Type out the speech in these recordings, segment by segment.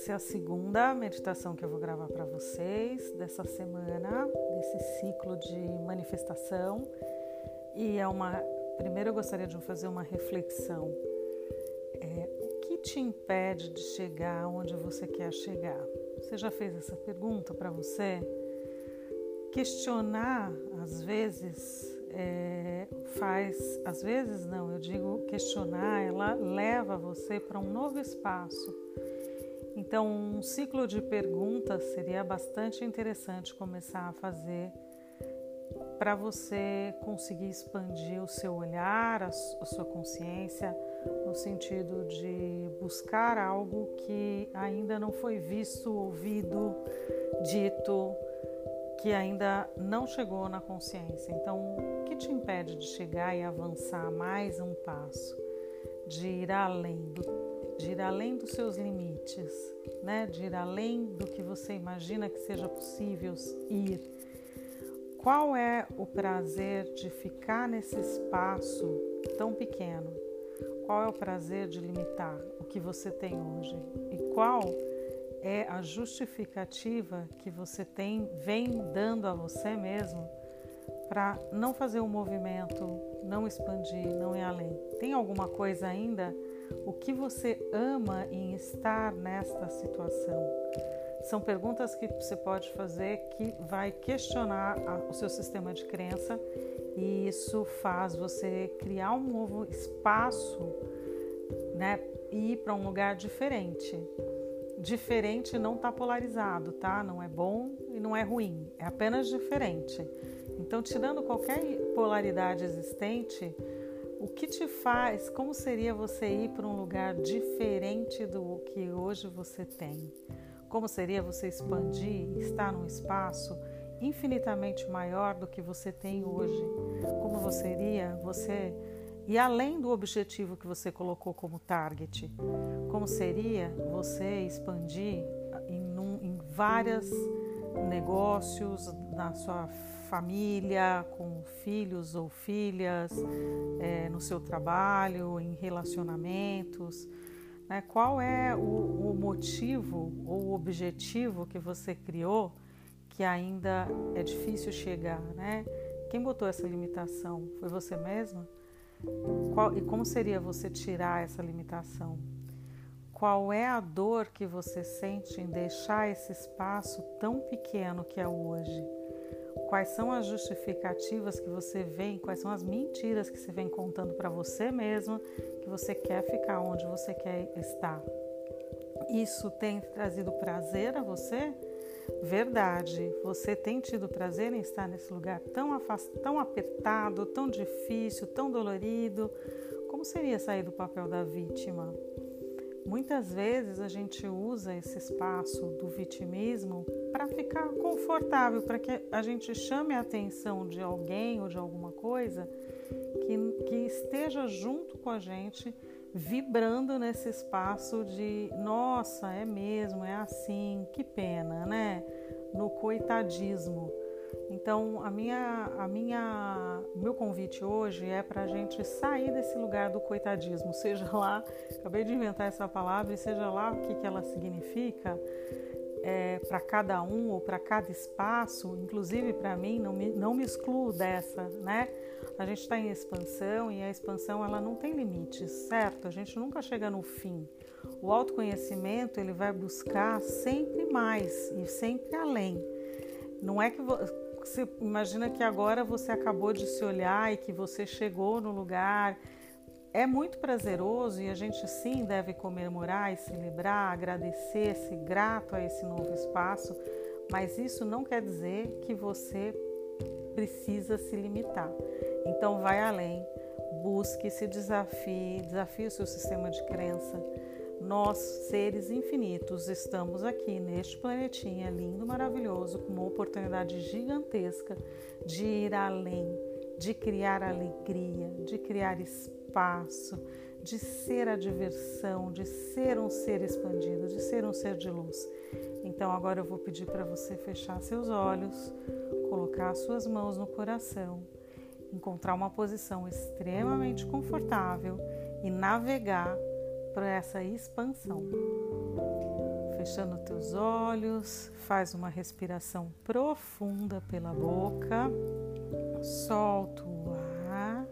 Essa é a segunda meditação que eu vou gravar para vocês dessa semana, desse ciclo de manifestação. E é uma. Primeiro eu gostaria de fazer uma reflexão. É, o que te impede de chegar onde você quer chegar? Você já fez essa pergunta para você? Questionar, às vezes, é, faz. Às vezes, não, eu digo questionar, ela leva você para um novo espaço então, um ciclo de perguntas seria bastante interessante começar a fazer para você conseguir expandir o seu olhar, a sua consciência, no sentido de buscar algo que ainda não foi visto, ouvido, dito, que ainda não chegou na consciência. Então, o que te impede de chegar e avançar mais um passo, de ir além de ir além dos seus limites, né? de ir além do que você imagina que seja possível ir. Qual é o prazer de ficar nesse espaço tão pequeno? Qual é o prazer de limitar o que você tem hoje? E qual é a justificativa que você tem, vem dando a você mesmo para não fazer o um movimento, não expandir, não ir além? Tem alguma coisa ainda? O que você ama em estar nesta situação? São perguntas que você pode fazer que vai questionar o seu sistema de crença e isso faz você criar um novo espaço, né? E ir para um lugar diferente. Diferente não está polarizado, tá? Não é bom e não é ruim, é apenas diferente. Então, tirando qualquer polaridade existente, o que te faz, como seria você ir para um lugar diferente do que hoje você tem? Como seria você expandir, estar num espaço infinitamente maior do que você tem hoje? Como você seria você e além do objetivo que você colocou como target, como seria você expandir em, um, em vários negócios na sua família, com filhos ou filhas, é, no seu trabalho, em relacionamentos. Né? Qual é o, o motivo ou o objetivo que você criou que ainda é difícil chegar? Né? Quem botou essa limitação? Foi você mesma? Qual, e como seria você tirar essa limitação? Qual é a dor que você sente em deixar esse espaço tão pequeno que é hoje? Quais são as justificativas que você vem, quais são as mentiras que você vem contando para você mesmo que você quer ficar onde você quer estar? Isso tem trazido prazer a você? Verdade, você tem tido prazer em estar nesse lugar tão, afastado, tão apertado, tão difícil, tão dolorido? Como seria sair do papel da vítima? Muitas vezes a gente usa esse espaço do vitimismo para ficar confortável, para que a gente chame a atenção de alguém ou de alguma coisa que, que esteja junto com a gente, vibrando nesse espaço de nossa, é mesmo, é assim, que pena, né? No coitadismo. Então, a minha, a minha, meu convite hoje é para a gente sair desse lugar do coitadismo, seja lá, acabei de inventar essa palavra, e seja lá o que, que ela significa é, para cada um ou para cada espaço, inclusive para mim, não me, não me excluo dessa, né? A gente está em expansão e a expansão ela não tem limites, certo? A gente nunca chega no fim. O autoconhecimento ele vai buscar sempre mais e sempre além. Não é que você imagina que agora você acabou de se olhar e que você chegou no lugar. É muito prazeroso e a gente sim deve comemorar e celebrar, agradecer, ser grato a esse novo espaço, mas isso não quer dizer que você precisa se limitar. Então vai além, busque, se desafie, desafie o seu sistema de crença nós, seres infinitos, estamos aqui neste planetinha lindo, maravilhoso, com uma oportunidade gigantesca de ir além, de criar alegria, de criar espaço, de ser a diversão, de ser um ser expandido, de ser um ser de luz. Então agora eu vou pedir para você fechar seus olhos, colocar suas mãos no coração encontrar uma posição extremamente confortável e navegar para essa expansão. Fechando teus olhos, faz uma respiração profunda pela boca, solta o ar.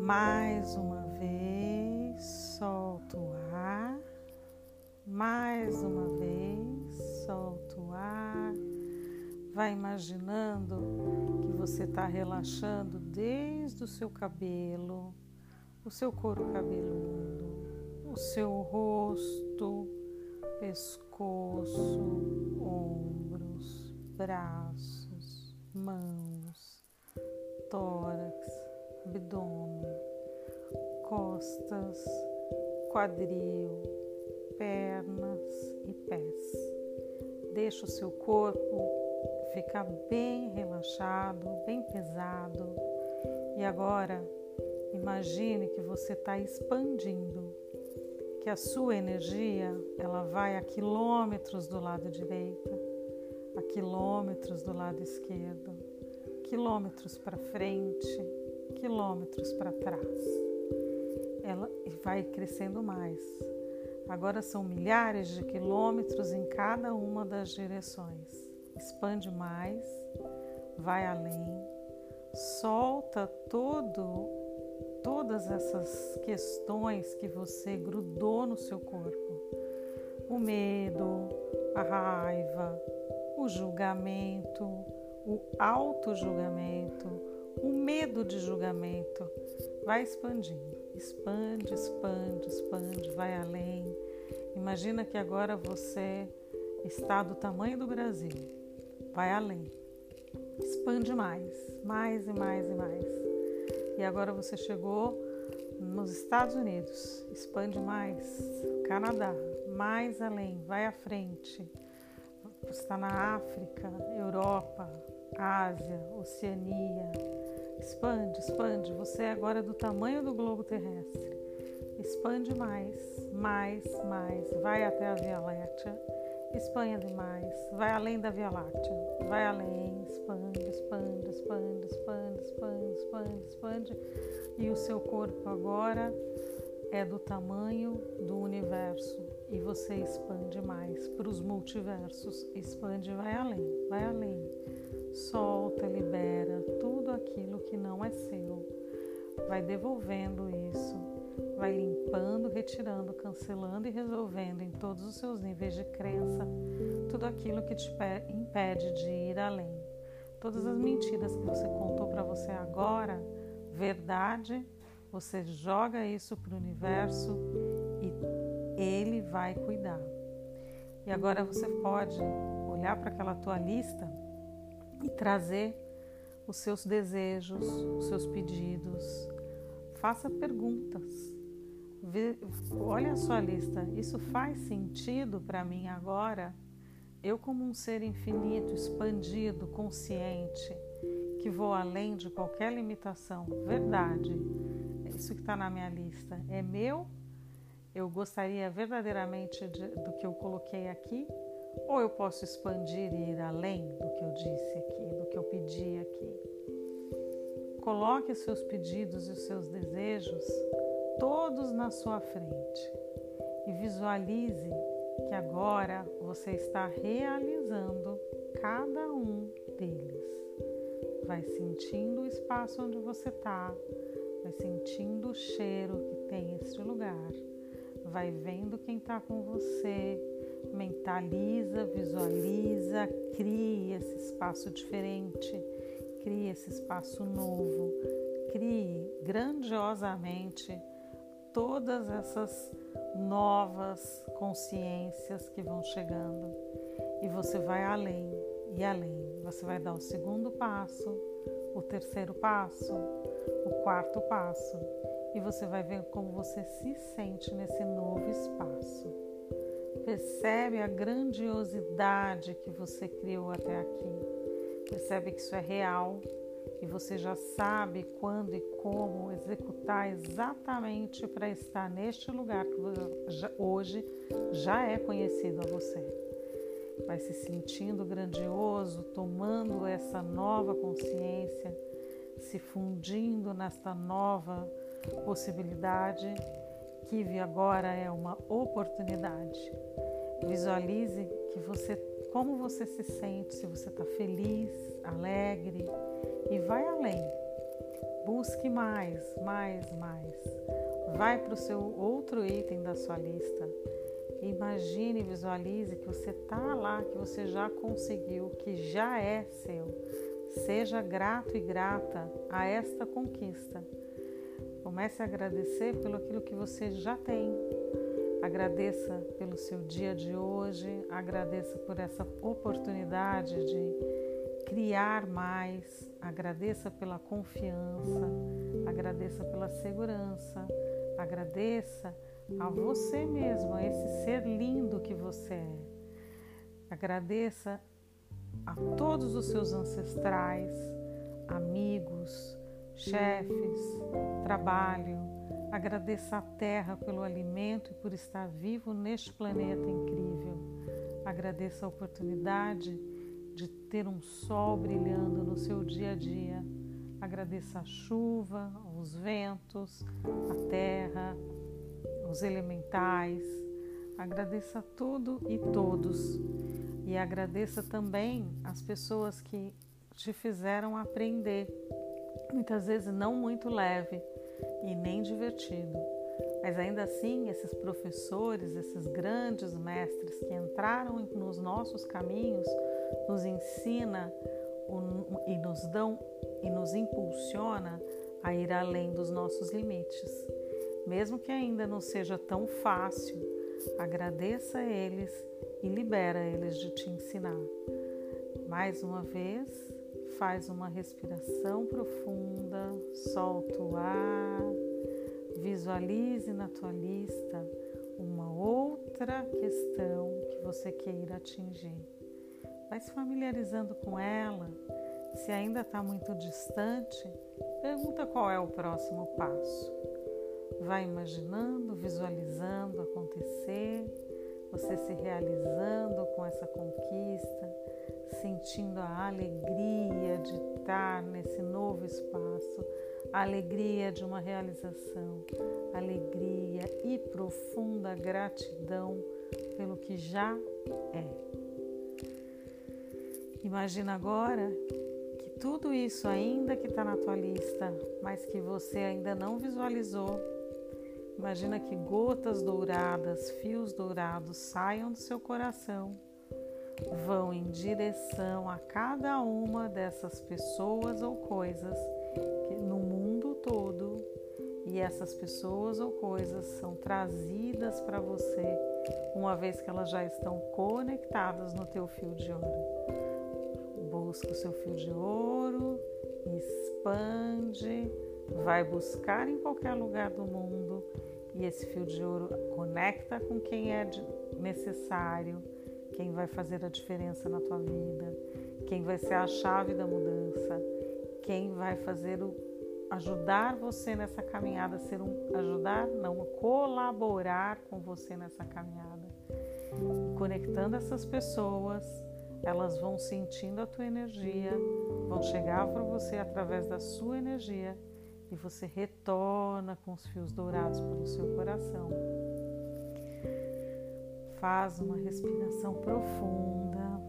Mais uma vez, solta o ar. Mais uma vez, solta. Vai imaginando que você está relaxando desde o seu cabelo, o seu couro cabeludo, o seu rosto, pescoço, ombros, braços, mãos, tórax, abdômen, costas, quadril, pernas e pés. Deixa o seu corpo ficar bem relaxado, bem pesado. E agora, imagine que você está expandindo que a sua energia ela vai a quilômetros do lado direito, a quilômetros do lado esquerdo, quilômetros para frente, quilômetros para trás. Ela vai crescendo mais. Agora são milhares de quilômetros em cada uma das direções. Expande mais, vai além, solta todo todas essas questões que você grudou no seu corpo. O medo, a raiva, o julgamento, o auto-julgamento, o medo de julgamento. Vai expandindo, expande, expande, expande, vai além. Imagina que agora você está do tamanho do Brasil. Vai além. Expande mais, mais e mais e mais. E agora você chegou nos Estados Unidos, expande mais, Canadá, mais além, vai à frente. Você está na África, Europa, Ásia, Oceania. Expande, expande. Você é agora do tamanho do globo terrestre. Expande mais, mais, mais. Vai até a Via Láctea. Expande mais. Vai além da Via Láctea. Vai além. Expande, expande, expande, expande, expande, expande, expande. E o seu corpo agora é do tamanho do universo. E você expande mais para os multiversos. Expande, vai além, vai além. Solta, libera tudo aquilo que não é seu. Vai devolvendo isso vai limpando, retirando, cancelando e resolvendo em todos os seus níveis de crença tudo aquilo que te impede de ir além. Todas as mentiras que você contou para você agora, verdade, você joga isso para o universo e ele vai cuidar. E agora você pode olhar para aquela tua lista e trazer os seus desejos, os seus pedidos. Faça perguntas Olha a sua lista, isso faz sentido para mim agora? Eu, como um ser infinito, expandido, consciente, que vou além de qualquer limitação, verdade, é isso que está na minha lista é meu? Eu gostaria verdadeiramente de, do que eu coloquei aqui? Ou eu posso expandir e ir além do que eu disse aqui, do que eu pedi aqui? Coloque os seus pedidos e os seus desejos todos na sua frente e visualize que agora você está realizando cada um deles. Vai sentindo o espaço onde você está, vai sentindo o cheiro que tem este lugar, vai vendo quem está com você, mentaliza, visualiza, crie esse espaço diferente, crie esse espaço novo, crie grandiosamente todas essas novas consciências que vão chegando e você vai além e além. Você vai dar o segundo passo, o terceiro passo, o quarto passo e você vai ver como você se sente nesse novo espaço. Percebe a grandiosidade que você criou até aqui. Percebe que isso é real, você já sabe quando e como executar exatamente para estar neste lugar que hoje já é conhecido a você. Vai se sentindo grandioso, tomando essa nova consciência, se fundindo nesta nova possibilidade que agora é uma oportunidade. Visualize que você, como você se sente, se você está feliz, alegre e vai além. Busque mais, mais, mais. Vai para o seu outro item da sua lista. Imagine, visualize que você está lá, que você já conseguiu, que já é seu. Seja grato e grata a esta conquista. Comece a agradecer pelo aquilo que você já tem. Agradeça pelo seu dia de hoje, agradeça por essa oportunidade de criar mais, agradeça pela confiança, agradeça pela segurança, agradeça a você mesmo, a esse ser lindo que você é. Agradeça a todos os seus ancestrais, amigos, chefes, trabalho. Agradeça a Terra pelo alimento e por estar vivo neste planeta incrível. Agradeça a oportunidade de ter um sol brilhando no seu dia a dia. Agradeça a chuva, os ventos, a terra, os elementais. Agradeça tudo e todos. E agradeça também as pessoas que te fizeram aprender, muitas vezes não muito leve e nem divertido. Mas ainda assim, esses professores, esses grandes mestres que entraram nos nossos caminhos, nos ensina e nos dão e nos impulsiona a ir além dos nossos limites. Mesmo que ainda não seja tão fácil, agradeça a eles e libera eles de te ensinar. Mais uma vez, faz uma respiração profunda, solta o ar, visualize na tua lista uma outra questão que você queira atingir. Vai se familiarizando com ela. Se ainda está muito distante, pergunta qual é o próximo passo. Vai imaginando, visualizando acontecer, você se realizando com essa conquista, sentindo a alegria de estar nesse novo espaço, a alegria de uma realização, alegria e profunda gratidão pelo que já é. Imagina agora que tudo isso ainda que está na tua lista, mas que você ainda não visualizou, imagina que gotas douradas, fios dourados saiam do seu coração vão em direção a cada uma dessas pessoas ou coisas no mundo todo e essas pessoas ou coisas são trazidas para você uma vez que elas já estão conectadas no teu fio de ouro. Busca o seu fio de ouro, expande, vai buscar em qualquer lugar do mundo e esse fio de ouro conecta com quem é necessário quem vai fazer a diferença na tua vida, quem vai ser a chave da mudança, quem vai fazer o ajudar você nessa caminhada, ser um ajudar, não, colaborar com você nessa caminhada. Conectando essas pessoas, elas vão sentindo a tua energia, vão chegar para você através da sua energia e você retorna com os fios dourados pelo seu coração. Faz uma respiração profunda,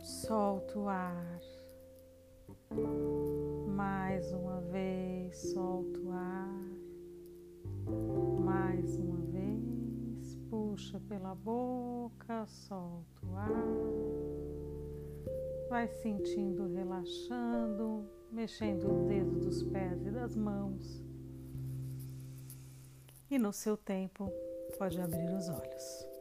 solta o ar. Mais uma vez, solta o ar. Mais uma puxa pela boca, solta o ar. Vai sentindo, relaxando, mexendo o dedo dos pés e das mãos. E no seu tempo, pode abrir os olhos.